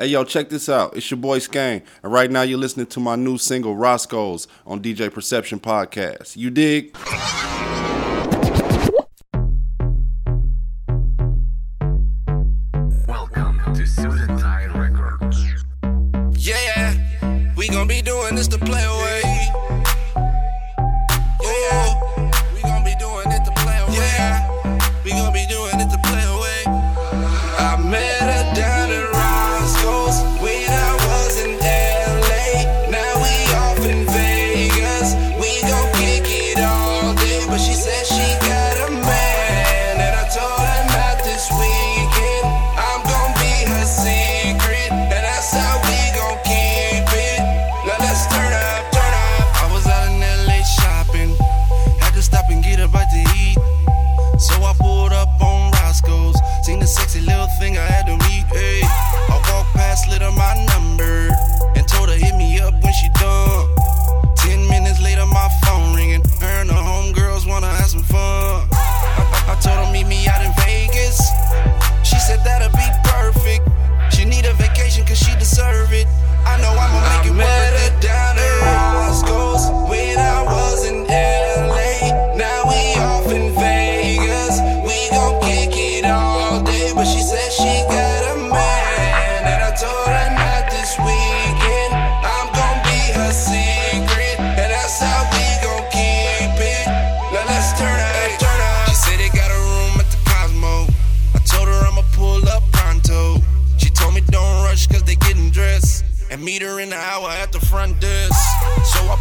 Hey, yo, check this out. It's your boy Skane, and right now you're listening to my new single, Roscoe's, on DJ Perception Podcast. You dig? meet her in the hour at the front desk. So I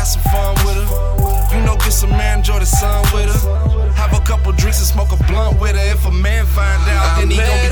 have some fun with her. You know, get some man, enjoy the sun with her. Have a couple drinks and smoke a blunt with her. If a man find out, then he gon' be